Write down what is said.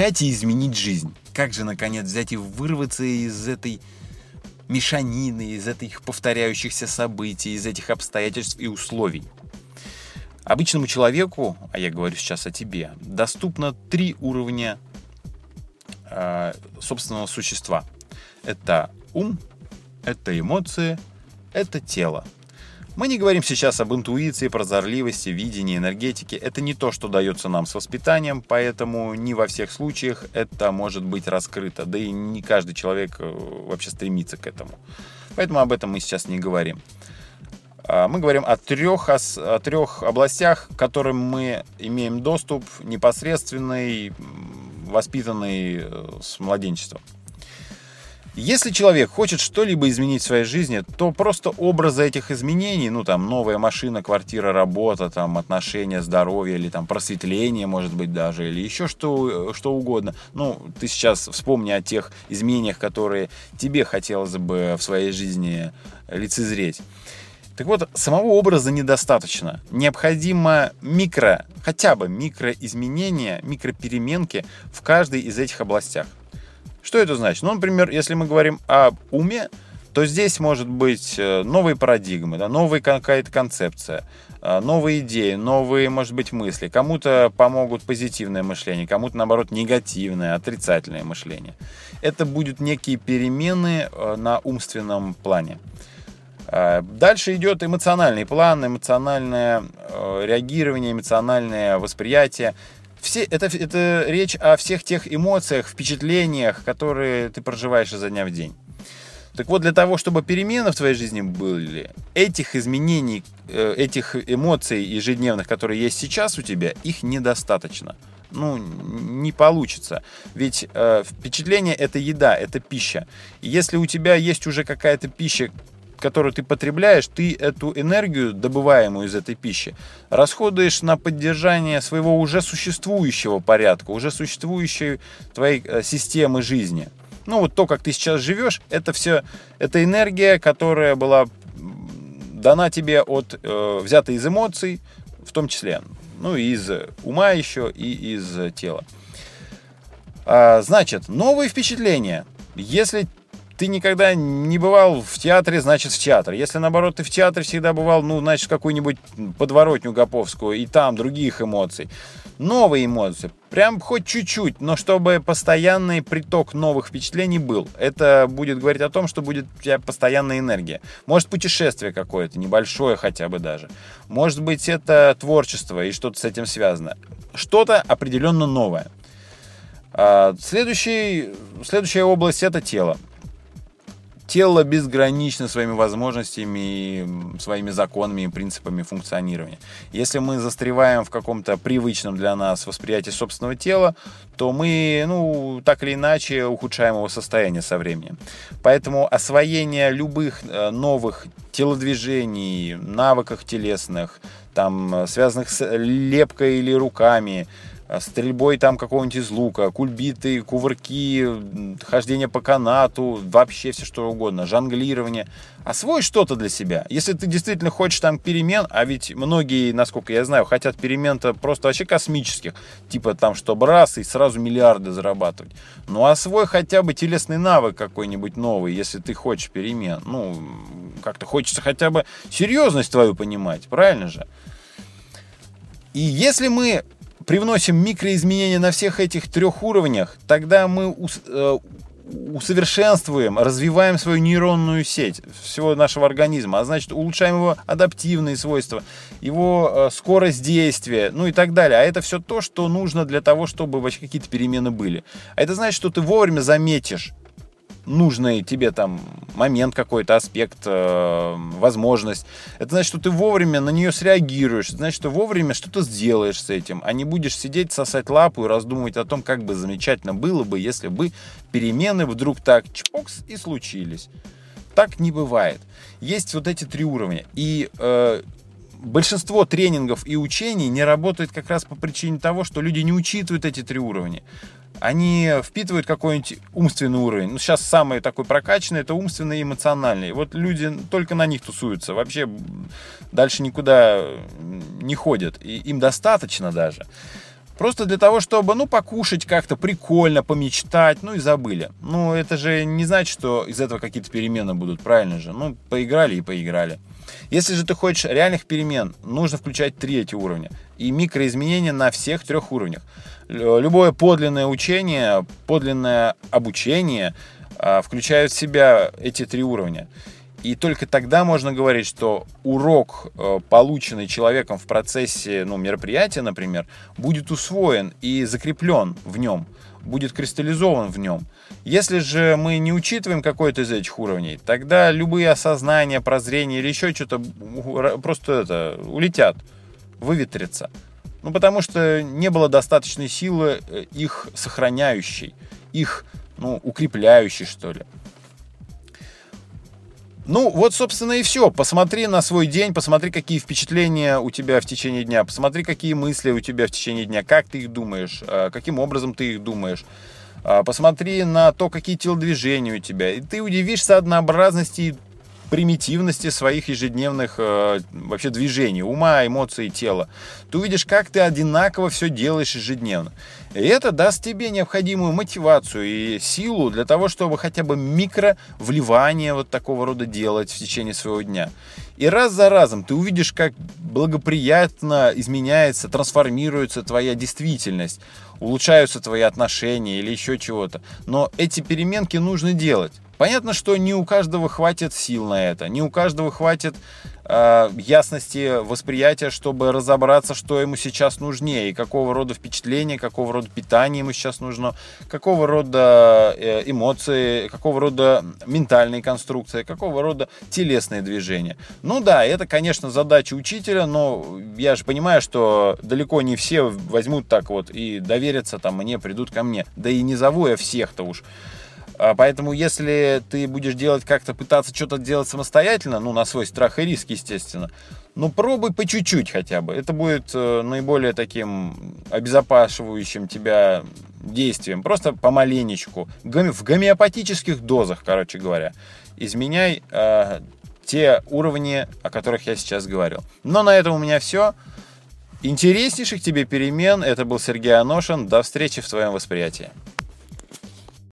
взять и изменить жизнь. Как же, наконец, взять и вырваться из этой мешанины, из этих повторяющихся событий, из этих обстоятельств и условий. Обычному человеку, а я говорю сейчас о тебе, доступно три уровня э, собственного существа. Это ум, это эмоции, это тело. Мы не говорим сейчас об интуиции, прозорливости, видении, энергетике. Это не то, что дается нам с воспитанием, поэтому не во всех случаях это может быть раскрыто. Да и не каждый человек э, вообще стремится к этому. Поэтому об этом мы сейчас не говорим. А, мы говорим о трех, о трех областях, к которым мы имеем доступ непосредственный, воспитанный э, с младенчества. Если человек хочет что-либо изменить в своей жизни, то просто образы этих изменений, ну там новая машина, квартира, работа, там отношения, здоровье или там просветление, может быть даже, или еще что, что угодно. Ну, ты сейчас вспомни о тех изменениях, которые тебе хотелось бы в своей жизни лицезреть. Так вот, самого образа недостаточно. Необходимо микро, хотя бы микроизменения, микропеременки в каждой из этих областях. Что это значит? Ну, например, если мы говорим об уме, то здесь может быть э, новые парадигмы, да, новая какая-то концепция, э, новые идеи, новые, может быть, мысли. Кому-то помогут позитивное мышление, кому-то, наоборот, негативное, отрицательное мышление. Это будут некие перемены э, на умственном плане. Дальше идет эмоциональный план, эмоциональное реагирование, эмоциональное восприятие все, это, это речь о всех тех эмоциях, впечатлениях, которые ты проживаешь изо дня в день. Так вот, для того, чтобы перемены в твоей жизни были, этих изменений, э, этих эмоций ежедневных, которые есть сейчас у тебя, их недостаточно. Ну, не получится. Ведь э, впечатление это еда, это пища. И если у тебя есть уже какая-то пища, которую ты потребляешь, ты эту энергию, добываемую из этой пищи, расходуешь на поддержание своего уже существующего порядка, уже существующей твоей э, системы жизни. Ну вот то, как ты сейчас живешь, это все, это энергия, которая была дана тебе от, э, взята из эмоций, в том числе, ну из ума еще и из тела. А, значит, новые впечатления. Если ты никогда не бывал в театре, значит в театр. Если наоборот ты в театре всегда бывал, ну, значит, какую-нибудь подворотню Гоповскую, и там других эмоций. Новые эмоции, прям хоть чуть-чуть, но чтобы постоянный приток новых впечатлений был. Это будет говорить о том, что будет у тебя постоянная энергия. Может путешествие какое-то, небольшое хотя бы даже. Может быть это творчество и что-то с этим связано. Что-то определенно новое. А, следующий, следующая область это тело тело безгранично своими возможностями своими законами и принципами функционирования. Если мы застреваем в каком-то привычном для нас восприятии собственного тела, то мы, ну, так или иначе ухудшаем его состояние со временем. Поэтому освоение любых э, новых телодвижений, навыков телесных, там, связанных с лепкой или руками, стрельбой там какого-нибудь из лука, кульбиты, кувырки, хождение по канату, вообще все что угодно, жонглирование. Освой что-то для себя. Если ты действительно хочешь там перемен, а ведь многие, насколько я знаю, хотят перемен-то просто вообще космических, типа там, чтобы раз и сразу миллиарды зарабатывать. Ну, освой хотя бы телесный навык какой-нибудь новый, если ты хочешь перемен. Ну, как-то хочется хотя бы серьезность твою понимать, правильно же? И если мы привносим микроизменения на всех этих трех уровнях, тогда мы э, усовершенствуем, развиваем свою нейронную сеть всего нашего организма, а значит улучшаем его адаптивные свойства, его э, скорость действия, ну и так далее. А это все то, что нужно для того, чтобы вообще какие-то перемены были. А это значит, что ты вовремя заметишь нужный тебе там момент какой-то, аспект, э, возможность. Это значит, что ты вовремя на нее среагируешь. Это значит, что вовремя что-то сделаешь с этим, а не будешь сидеть, сосать лапу и раздумывать о том, как бы замечательно было бы, если бы перемены вдруг так чпокс и случились. Так не бывает. Есть вот эти три уровня. И э, большинство тренингов и учений не работает как раз по причине того, что люди не учитывают эти три уровня они впитывают какой-нибудь умственный уровень. Ну, сейчас самый такой прокачанный, это умственный и эмоциональный. Вот люди только на них тусуются, вообще дальше никуда не ходят, и им достаточно даже. Просто для того, чтобы, ну, покушать как-то прикольно, помечтать, ну и забыли. Ну, это же не значит, что из этого какие-то перемены будут, правильно же? Ну, поиграли и поиграли. Если же ты хочешь реальных перемен, нужно включать три эти. И микроизменения на всех трех уровнях. Любое подлинное учение, подлинное обучение а, включают в себя эти три уровня. И только тогда можно говорить, что урок, э, полученный человеком в процессе ну, мероприятия, например, будет усвоен и закреплен в нем, будет кристаллизован в нем. Если же мы не учитываем какой-то из этих уровней, тогда любые осознания, прозрения или еще что-то просто это, улетят, выветрятся. Ну, потому что не было достаточной силы э, их сохраняющей, их, ну, укрепляющей, что ли. Ну, вот, собственно, и все. Посмотри на свой день, посмотри, какие впечатления у тебя в течение дня, посмотри, какие мысли у тебя в течение дня, как ты их думаешь, а, каким образом ты их думаешь. А, посмотри на то, какие телодвижения у тебя. И ты удивишься однообразности примитивности своих ежедневных э, вообще движений, ума, эмоций, тела. Ты увидишь, как ты одинаково все делаешь ежедневно. И это даст тебе необходимую мотивацию и силу для того, чтобы хотя бы микро вливание вот такого рода делать в течение своего дня. И раз за разом ты увидишь, как благоприятно изменяется, трансформируется твоя действительность, улучшаются твои отношения или еще чего-то. Но эти переменки нужно делать. Понятно, что не у каждого хватит сил на это, не у каждого хватит э, ясности восприятия, чтобы разобраться, что ему сейчас нужнее, и какого рода впечатления, какого рода питание ему сейчас нужно, какого рода э, эмоции, какого рода ментальные конструкции, какого рода телесные движения. Ну да, это, конечно, задача учителя, но я же понимаю, что далеко не все возьмут так вот и доверятся там мне, придут ко мне. Да и не зову я всех-то уж. А, поэтому, если ты будешь делать как-то, пытаться что-то делать самостоятельно, ну, на свой страх и риск, естественно, ну, пробуй по чуть-чуть хотя бы. Это будет э, наиболее таким обезопасивающим тебя действием. Просто помаленечку. В гомеопатических дозах, короче говоря. Изменяй э, те уровни, о которых я сейчас говорил. Но на этом у меня все. Интереснейших тебе перемен. Это был Сергей Аношин. До встречи в твоем восприятии.